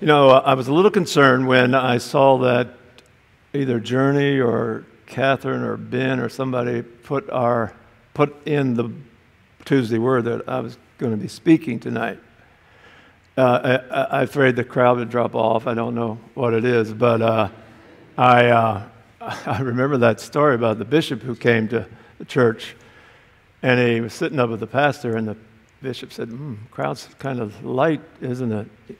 You know, I was a little concerned when I saw that either Journey or Catherine or Ben or somebody put our put in the Tuesday word that I was going to be speaking tonight. Uh, I, am afraid the crowd would drop off. I don't know what it is, but uh, I uh, I remember that story about the bishop who came to the church, and he was sitting up with the pastor, and the bishop said, mm, "Crowd's kind of light, isn't it?"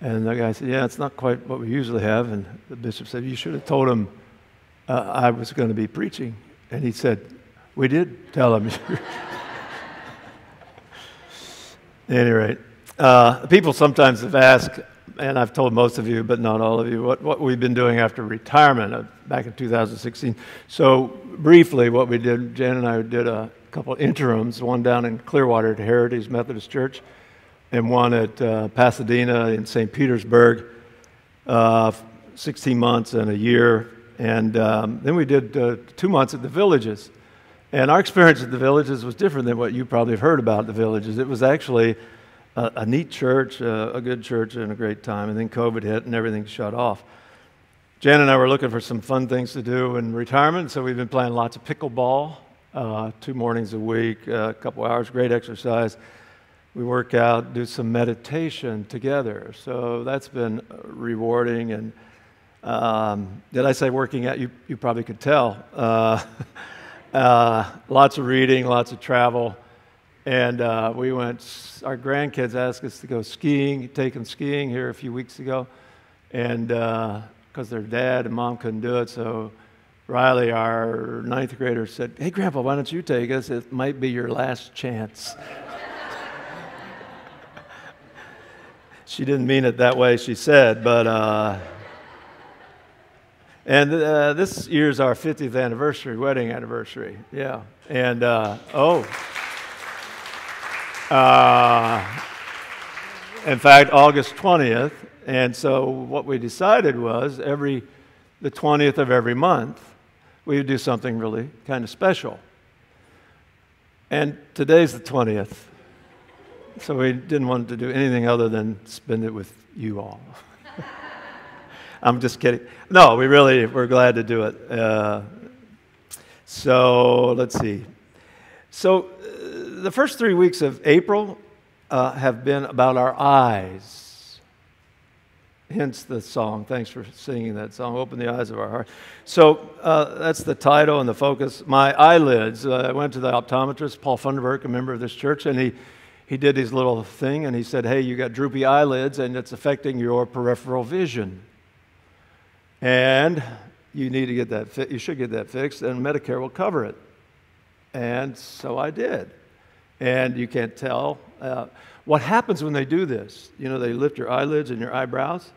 And the guy said, Yeah, it's not quite what we usually have. And the bishop said, You should have told him uh, I was going to be preaching. And he said, We did tell him. At any rate, uh, people sometimes have asked, and I've told most of you, but not all of you, what, what we've been doing after retirement back in 2016. So, briefly, what we did, Jan and I did a couple interims, one down in Clearwater at Heritage Methodist Church and one at uh, Pasadena in St. Petersburg, uh, 16 months and a year. And um, then we did uh, two months at the villages. And our experience at the villages was different than what you probably have heard about the villages. It was actually a, a neat church, uh, a good church, and a great time. And then COVID hit and everything shut off. Jan and I were looking for some fun things to do in retirement, so we've been playing lots of pickleball, uh, two mornings a week, uh, a couple hours, great exercise we work out, do some meditation together. So that's been rewarding. And um, did I say working out? You, you probably could tell. Uh, uh, lots of reading, lots of travel. And uh, we went, our grandkids asked us to go skiing, take them skiing here a few weeks ago. And because uh, their dad and mom couldn't do it, so Riley, our ninth grader, said, Hey, Grandpa, why don't you take us? It might be your last chance. She didn't mean it that way, she said, but. Uh, and uh, this year's our 50th anniversary, wedding anniversary. Yeah. And, uh, oh. Uh, in fact, August 20th. And so what we decided was every, the 20th of every month, we would do something really kind of special. And today's the 20th. So we didn't want to do anything other than spend it with you all. I'm just kidding. No, we really, we're glad to do it. Uh, so let's see. So uh, the first three weeks of April uh, have been about our eyes. Hence the song. Thanks for singing that song. Open the eyes of our heart. So uh, that's the title and the focus. My eyelids. Uh, I went to the optometrist, Paul Funderburk, a member of this church, and he he did his little thing and he said, Hey, you got droopy eyelids and it's affecting your peripheral vision. And you need to get that fi- you should get that fixed and Medicare will cover it. And so I did. And you can't tell. Uh, what happens when they do this? You know, they lift your eyelids and your eyebrows,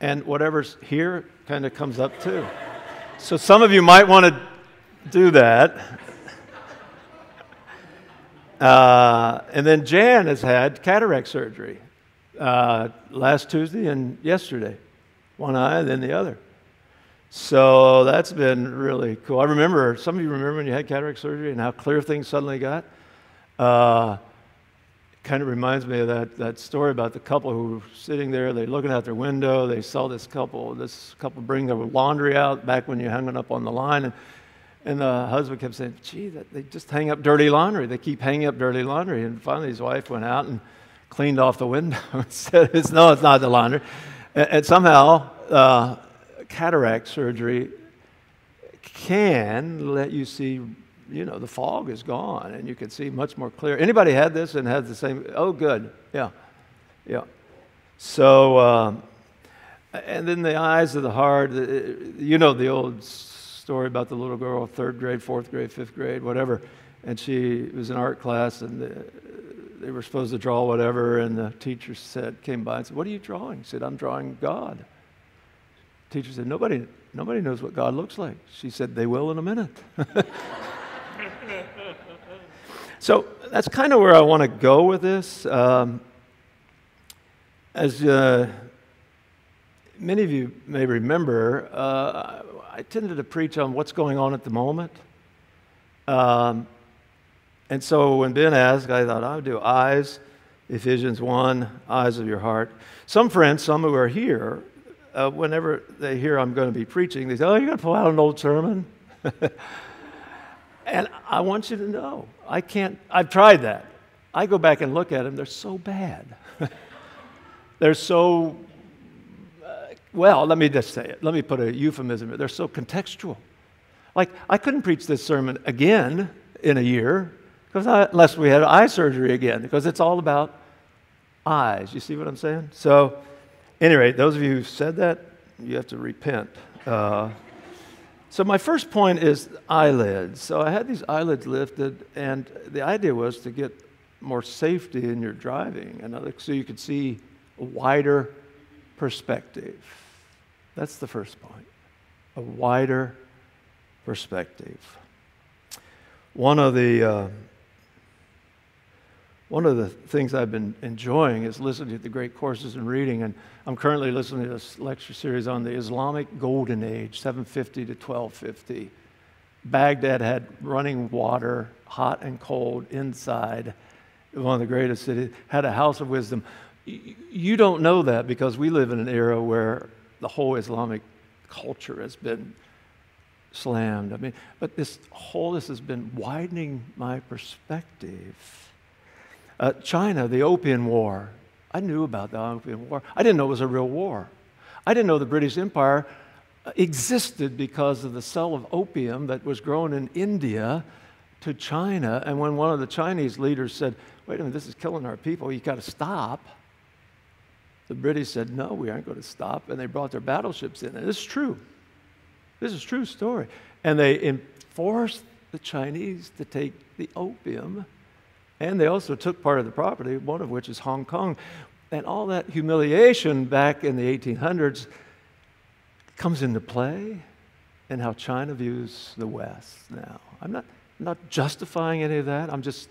and whatever's here kind of comes up too. so some of you might want to do that. Uh, and then Jan has had cataract surgery uh, last Tuesday and yesterday. One eye, and then the other. So that's been really cool. I remember, some of you remember when you had cataract surgery and how clear things suddenly got? Uh, kind of reminds me of that, that story about the couple who were sitting there, they're looking out their window, they saw this couple, this couple bring their laundry out back when you hung it up on the line, and and the husband kept saying, gee, they just hang up dirty laundry. They keep hanging up dirty laundry. And finally, his wife went out and cleaned off the window and said, it's, no, it's not the laundry. And, and somehow, uh, cataract surgery can let you see, you know, the fog is gone and you can see much more clear. Anybody had this and had the same? Oh, good. Yeah. Yeah. So, um, and then the eyes of the heart, you know, the old story about the little girl, third grade, fourth grade, fifth grade, whatever. And she was in art class, and the, they were supposed to draw whatever. And the teacher said, came by and said, "What are you drawing?" She said, "I'm drawing God." The teacher said, "Nobody, nobody knows what God looks like." She said, "They will in a minute." so that's kind of where I want to go with this. Um, as uh, many of you may remember, uh, I tended to preach on what's going on at the moment. Um, and so when Ben asked, I thought I would do eyes, Ephesians 1, eyes of your heart. Some friends, some who are here, uh, whenever they hear I'm going to be preaching, they say, Oh, you're going to pull out an old sermon? and I want you to know, I can't, I've tried that. I go back and look at them, they're so bad. they're so, well, let me just say it. Let me put a euphemism. They're so contextual. Like, I couldn't preach this sermon again in a year because unless we had eye surgery again, because it's all about eyes. You see what I'm saying? So, anyway, those of you who said that, you have to repent. Uh, so, my first point is eyelids. So, I had these eyelids lifted, and the idea was to get more safety in your driving, and so you could see a wider perspective. That's the first point a wider perspective. One of the uh, one of the things I've been enjoying is listening to the great courses and reading, and I'm currently listening to this lecture series on the Islamic Golden Age, 750 to 1250. Baghdad had running water, hot and cold, inside. One of the greatest cities, had a house of wisdom. You don't know that because we live in an era where the whole Islamic culture has been slammed. I mean, but this whole has been widening my perspective. Uh, China, the Opium War. I knew about the Opium War. I didn't know it was a real war. I didn't know the British Empire existed because of the sale of opium that was grown in India to China. And when one of the Chinese leaders said, Wait a minute, this is killing our people, you got to stop. The British said, No, we aren't going to stop. And they brought their battleships in. And is true. This is true story. And they enforced the Chinese to take the opium, and they also took part of the property, one of which is Hong Kong. And all that humiliation back in the 1800s comes into play in how China views the West now. I'm not, I'm not justifying any of that. I'm just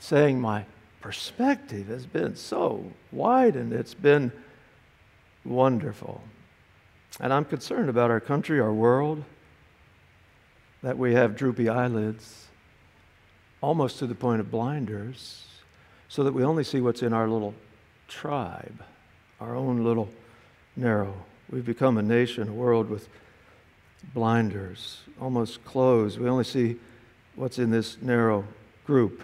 saying my perspective has been so wide and it's been wonderful. And I'm concerned about our country, our world, that we have droopy eyelids, almost to the point of blinders, so that we only see what's in our little tribe, our own little narrow. We've become a nation, a world with blinders, almost closed. We only see what's in this narrow group.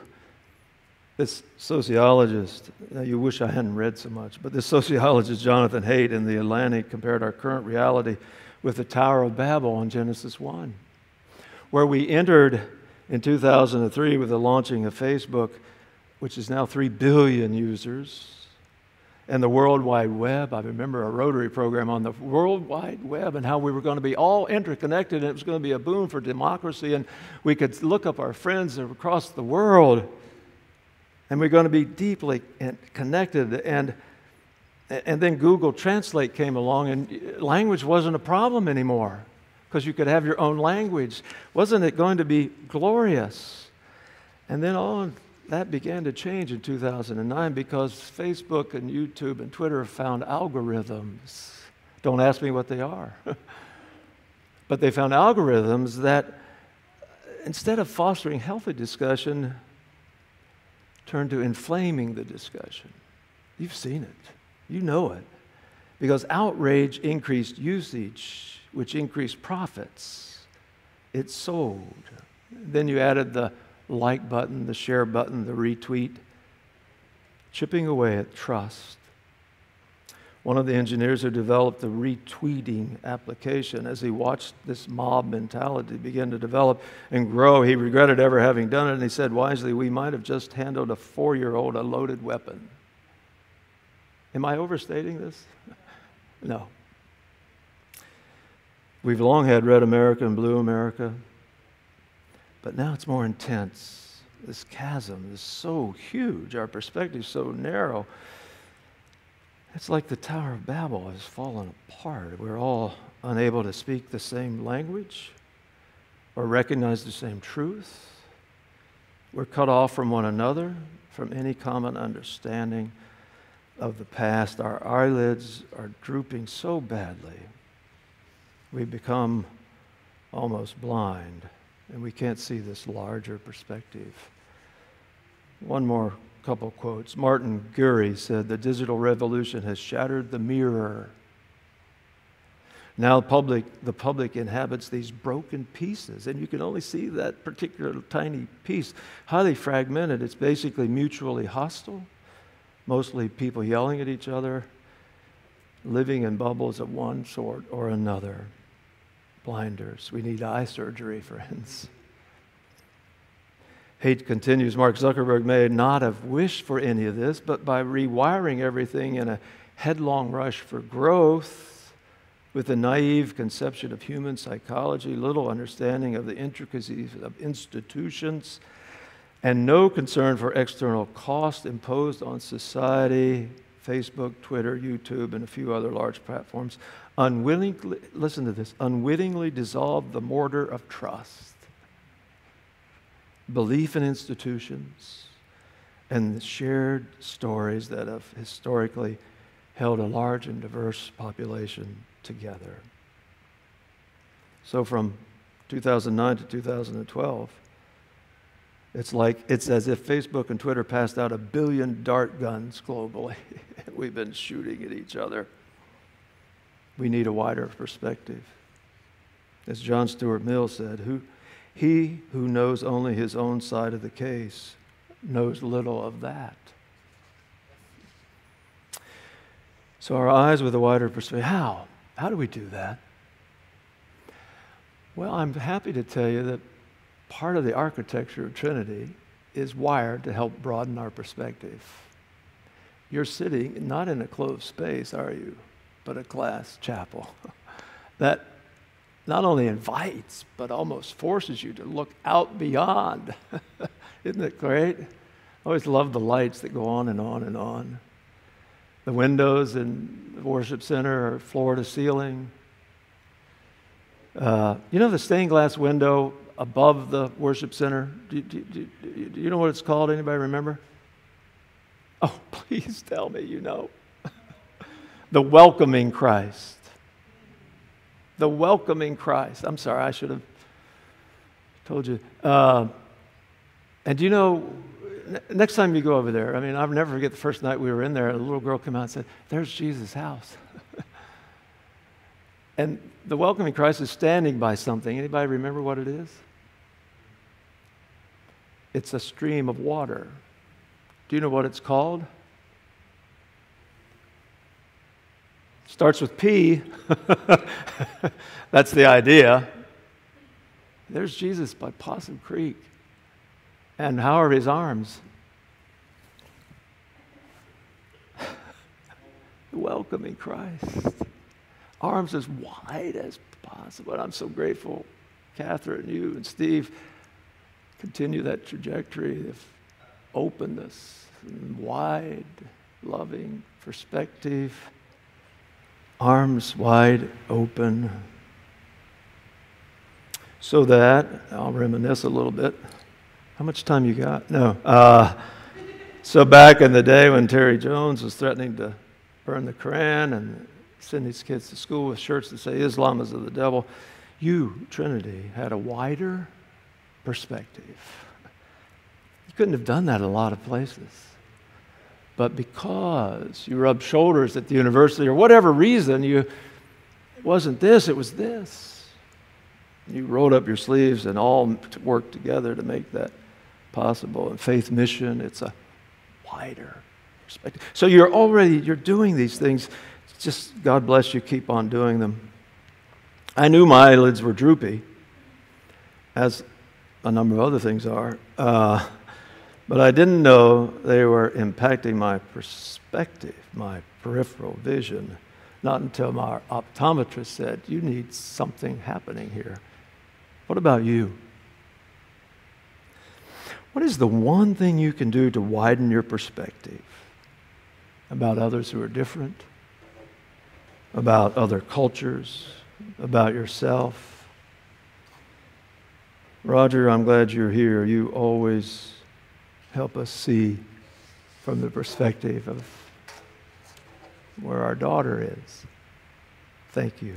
This sociologist, uh, you wish I hadn't read so much, but this sociologist, Jonathan Haidt, in The Atlantic, compared our current reality with the Tower of Babel in Genesis 1, where we entered in 2003 with the launching of Facebook, which is now 3 billion users, and the World Wide Web. I remember a Rotary program on the World Wide Web and how we were going to be all interconnected and it was going to be a boom for democracy, and we could look up our friends across the world and we're going to be deeply connected. And, and then Google Translate came along, and language wasn't a problem anymore because you could have your own language. Wasn't it going to be glorious? And then all that began to change in 2009 because Facebook and YouTube and Twitter found algorithms. Don't ask me what they are. but they found algorithms that instead of fostering healthy discussion, turn to inflaming the discussion. You've seen it, you know it. Because outrage increased usage, which increased profits. It sold. Then you added the like button, the share button, the retweet, chipping away at trust one of the engineers who developed the retweeting application, as he watched this mob mentality begin to develop and grow, he regretted ever having done it. And he said wisely, We might have just handled a four year old a loaded weapon. Am I overstating this? No. We've long had red America and blue America, but now it's more intense. This chasm is so huge, our perspective is so narrow. It's like the Tower of Babel has fallen apart. We're all unable to speak the same language or recognize the same truth. We're cut off from one another, from any common understanding of the past. Our eyelids are drooping so badly, we become almost blind, and we can't see this larger perspective. One more couple quotes. Martin Gurri said, The digital revolution has shattered the mirror. Now public, the public inhabits these broken pieces, and you can only see that particular tiny piece. Highly fragmented, it's basically mutually hostile, mostly people yelling at each other, living in bubbles of one sort or another. Blinders. We need eye surgery, friends. Haidt continues. Mark Zuckerberg may not have wished for any of this, but by rewiring everything in a headlong rush for growth, with a naive conception of human psychology, little understanding of the intricacies of institutions, and no concern for external cost imposed on society, Facebook, Twitter, YouTube, and a few other large platforms, unwillingly, listen to this, unwittingly dissolved the mortar of trust, belief in institutions, and the shared stories that have historically held a large and diverse population together. So from 2009 to 2012, it's like it's as if Facebook and Twitter passed out a billion dart guns globally. We've been shooting at each other. We need a wider perspective. As John Stuart Mill said, who, he who knows only his own side of the case knows little of that. So our eyes with a wider perspective. How? How do we do that? Well, I'm happy to tell you that part of the architecture of Trinity is wired to help broaden our perspective. You're sitting not in a closed space, are you, but a glass chapel that not only invites, but almost forces you to look out beyond. Isn't it great? I always love the lights that go on and on and on. The windows in the worship center are floor to ceiling. Uh, you know the stained glass window above the worship center? Do, do, do, do you know what it's called? Anybody remember? Oh, please tell me you know. the welcoming Christ. The welcoming Christ. I'm sorry, I should have told you. Uh, and you know next time you go over there, I mean, I'll never forget the first night we were in there, a little girl came out and said, There's Jesus' house. and the welcoming Christ is standing by something. Anybody remember what it is? It's a stream of water. Do you know what it's called? Starts with P. That's the idea. There's Jesus by Possum Creek. And how are his arms? Welcoming Christ. Arms as wide as possible. And I'm so grateful, Catherine, you and Steve, continue that trajectory of openness and wide, loving perspective. Arms wide open. So that, I'll reminisce a little bit. How much time you got? No. Uh, so back in the day when Terry Jones was threatening to burn the Koran and send these kids to school with shirts that say Islam is of the devil, you, Trinity, had a wider perspective. You couldn't have done that in a lot of places. But because you rubbed shoulders at the university or whatever reason, you, it wasn't this, it was this. You rolled up your sleeves and all worked together to make that possible. And faith mission, it's a wider perspective. So you're already, you're doing these things. Just God bless you, keep on doing them. I knew my eyelids were droopy, as a number of other things are, uh, but I didn't know they were impacting my perspective, my peripheral vision, not until my optometrist said, You need something happening here. What about you? What is the one thing you can do to widen your perspective about others who are different, about other cultures, about yourself? Roger, I'm glad you're here. You always help us see from the perspective of where our daughter is. Thank you.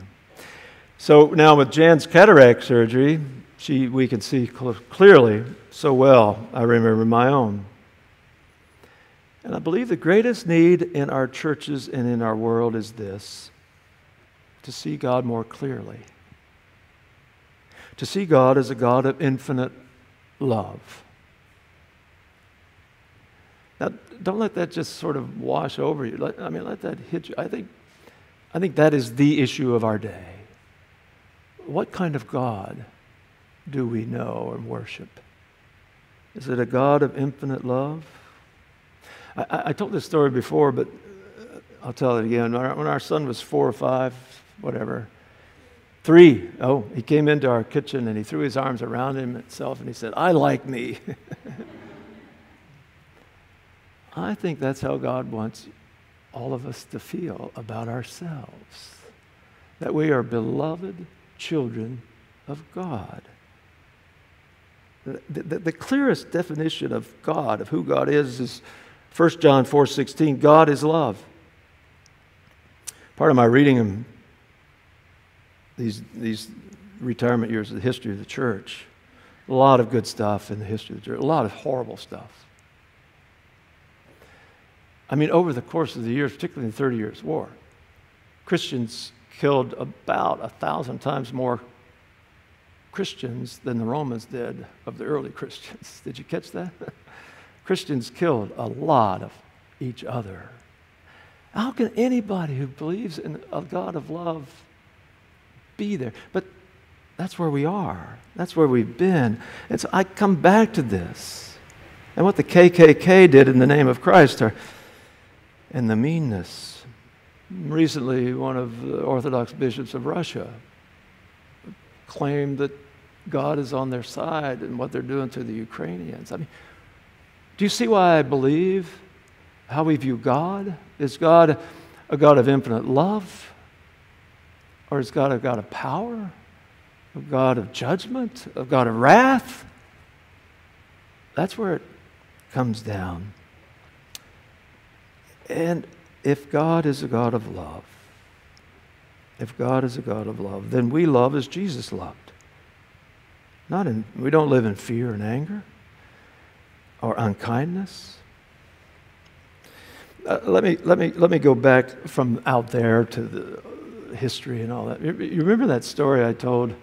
So now with Jan's cataract surgery, she, we can see cl- clearly so well. I remember my own. And I believe the greatest need in our churches and in our world is this to see God more clearly. To see God as a God of infinite love. Now, don't let that just sort of wash over you. Let, I mean, let that hit you. I think, I think that is the issue of our day. What kind of God do we know and worship? Is it a God of infinite love? I, I told this story before, but uh, I'll tell it again. When our, when our son was four or five, whatever, three, oh, he came into our kitchen and he threw his arms around himself and he said, I like me. I think that's how God wants all of us to feel about ourselves that we are beloved children of God. The, the, the, clearest definition of God, of who God is, is 1 John 4 16. God is love. Part of my reading these, these retirement years of the history of the church, a lot of good stuff in the history of the church, a lot of horrible stuff. I mean, over the course of the years, particularly in the Thirty Years' War, Christians killed about a thousand times more Christians than the Romans did of the early Christians. Did you catch that? Christians killed a lot of each other. How can anybody who believes in a God of love be there? But that's where we are. That's where we've been. And so I come back to this. And what the KKK did in the name of Christ are and the meanness. Recently, one of the Orthodox bishops of Russia claimed that God is on their side and what they're doing to the Ukrainians. I mean, do you see why I believe how we view God? Is God a God of infinite love? Or is God a God of power? A God of judgment? A God of wrath? That's where it comes down. And if God is a God of love, if God is a God of love, then we love as Jesus loved. Not in, we don't live in fear and anger or unkindness. Uh, let, me, let, me, let me go back from out there to the history and all that. You remember that story I told?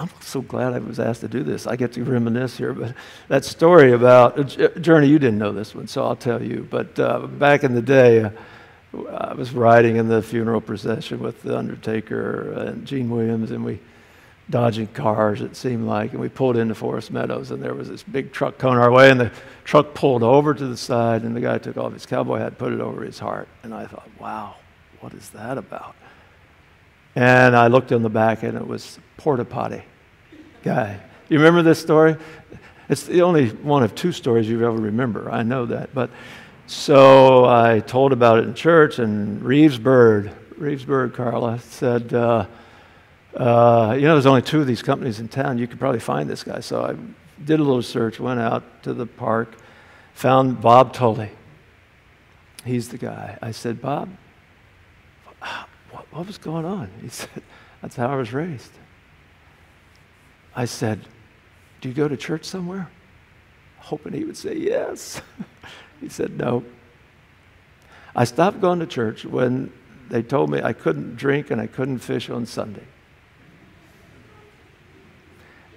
I'm so glad I was asked to do this. I get to reminisce here, but that story about uh, Journey, you didn't know this one, so I'll tell you. But uh, back in the day, uh, I was riding in the funeral procession with the Undertaker and Gene Williams, and we dodging cars, it seemed like, and we pulled into Forest Meadows, and there was this big truck coming our way, and the truck pulled over to the side, and the guy took off his cowboy hat, put it over his heart, and I thought, wow, what is that about? And I looked in the back, and it was porta potty guy. You remember this story? It's the only one of two stories you ever remember. I know that. But so I told about it in church, and Reeves Bird, Reeves Bird, Carla, said, uh, uh, You know, there's only two of these companies in town. You could probably find this guy. So I did a little search, went out to the park, found Bob Tully. He's the guy. I said, Bob, what, what was going on? He said, That's how I was raised. I said, Do you go to church somewhere? Hoping he would say yes. he said, No. I stopped going to church when they told me I couldn't drink and I couldn't fish on Sunday.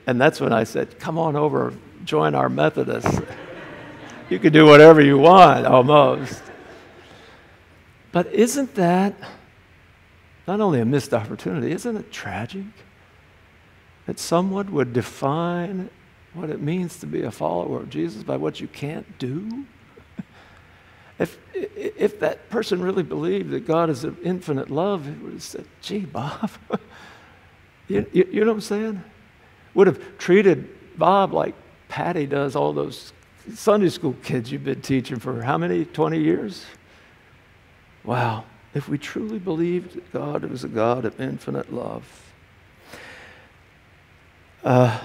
And that's when I said, Come on over, join our Methodists. you can do whatever you want, almost. But isn't that not only a missed opportunity, isn't it tragic? That someone would define what it means to be a follower of Jesus by what you can't do? If, if that person really believed that God is of infinite love, it would have said, gee, Bob, you, you, you, know what I'm saying? Would have treated Bob like Patty does all those Sunday school kids you've been teaching for how many, 20 years? Wow. If we truly believed that God was a God of infinite love, uh,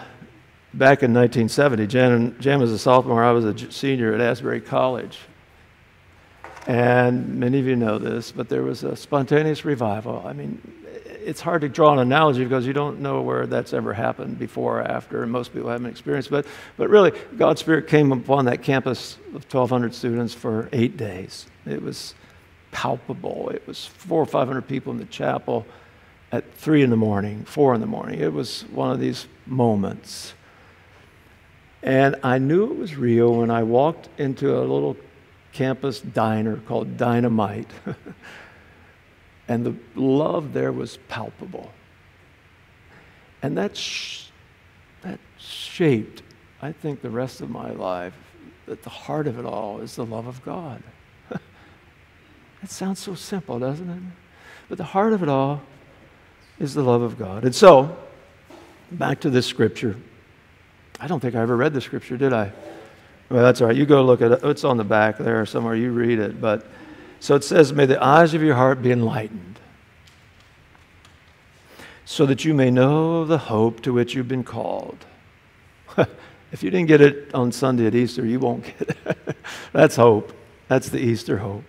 back in 1970, Jan, Jan was a sophomore, I was a senior at Asbury College. And many of you know this, but there was a spontaneous revival. I mean, it's hard to draw an analogy because you don't know where that's ever happened before or after, and most people haven't experienced. But, but really, God's Spirit came upon that campus of 1,200 students for eight days. It was palpable. It was four or 500 people in the chapel at three in the morning, four in the morning. It was one of these moments. And I knew it was real when I walked into a little campus diner called Dynamite. and the love there was palpable. And that, sh- that shaped, I think, the rest of my life. That the heart of it all is the love of God. It sounds so simple, doesn't it? But the heart of it all is the love of God. And so, back to this scripture. I don't think I ever read the scripture, did I? Well, that's all right. You go look at it. It's on the back there somewhere. You read it. But so it says, May the eyes of your heart be enlightened, so that you may know the hope to which you've been called. if you didn't get it on Sunday at Easter, you won't get it. That's hope. That's the Easter hope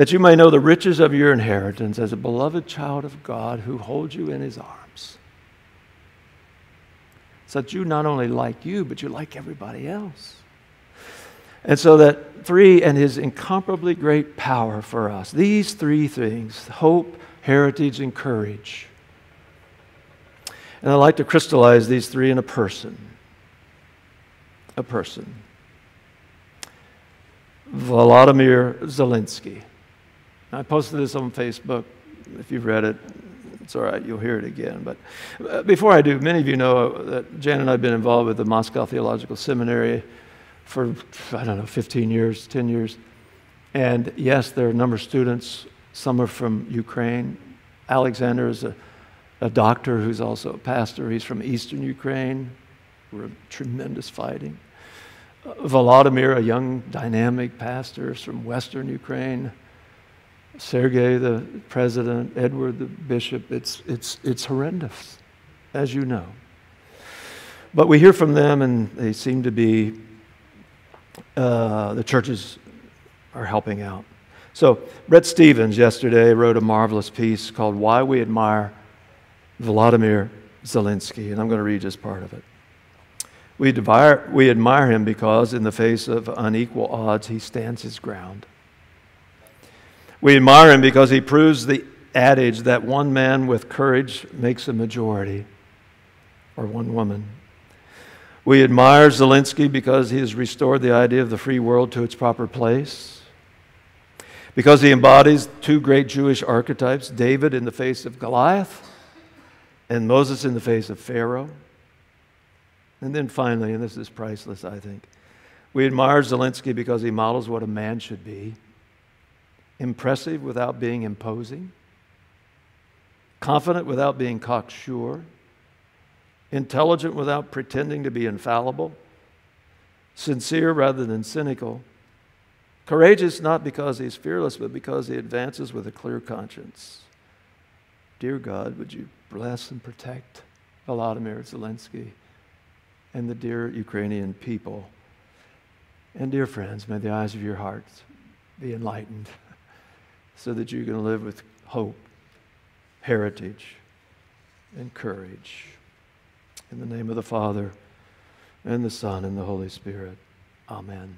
that you may know the riches of your inheritance as a beloved child of God who holds you in his arms. So that you not only like you, but you like everybody else. And so that three, and his incomparably great power for us. These three things hope, heritage, and courage. And I like to crystallize these three in a person. A person. Volodymyr Zelensky. I posted this on Facebook. If you've read it, it's all right, you'll hear it again. But uh, before I do, many of you know that Jan and I have been involved with the Moscow Theological Seminary for, I don't know, 15 years, 10 years. And yes, there are a number of students. Some are from Ukraine. Alexander is a, a doctor who's also a pastor. He's from eastern Ukraine. We're tremendous fighting. Uh, Volodymyr, a young, dynamic pastor, is from western Ukraine. Sergei, the president, Edward, the bishop, it's, it's, it's horrendous, as you know. But we hear from them, and they seem to be, uh, the churches are helping out. So, Bret Stephens yesterday wrote a marvelous piece called Why We Admire Vladimir Zelensky, and I'm going to read just part of it. We admire, we admire him because, in the face of unequal odds, he stands his ground. We admire him because he proves the adage that one man with courage makes a majority, or one woman. We admire Zelensky because he has restored the idea of the free world to its proper place, because he embodies two great Jewish archetypes David in the face of Goliath, and Moses in the face of Pharaoh. And then finally, and this is priceless, I think, we admire Zelensky because he models what a man should be impressive without being imposing, confident without being cocksure, intelligent without pretending to be infallible, sincere rather than cynical, courageous not because he's fearless, but because he advances with a clear conscience. Dear God, would you bless and protect Volodymyr Zelensky and the dear Ukrainian people? And dear friends, may the eyes of your hearts be enlightened so that you can live with hope, heritage, and courage. In the name of the Father, and the Son, and the Holy Spirit. Amen.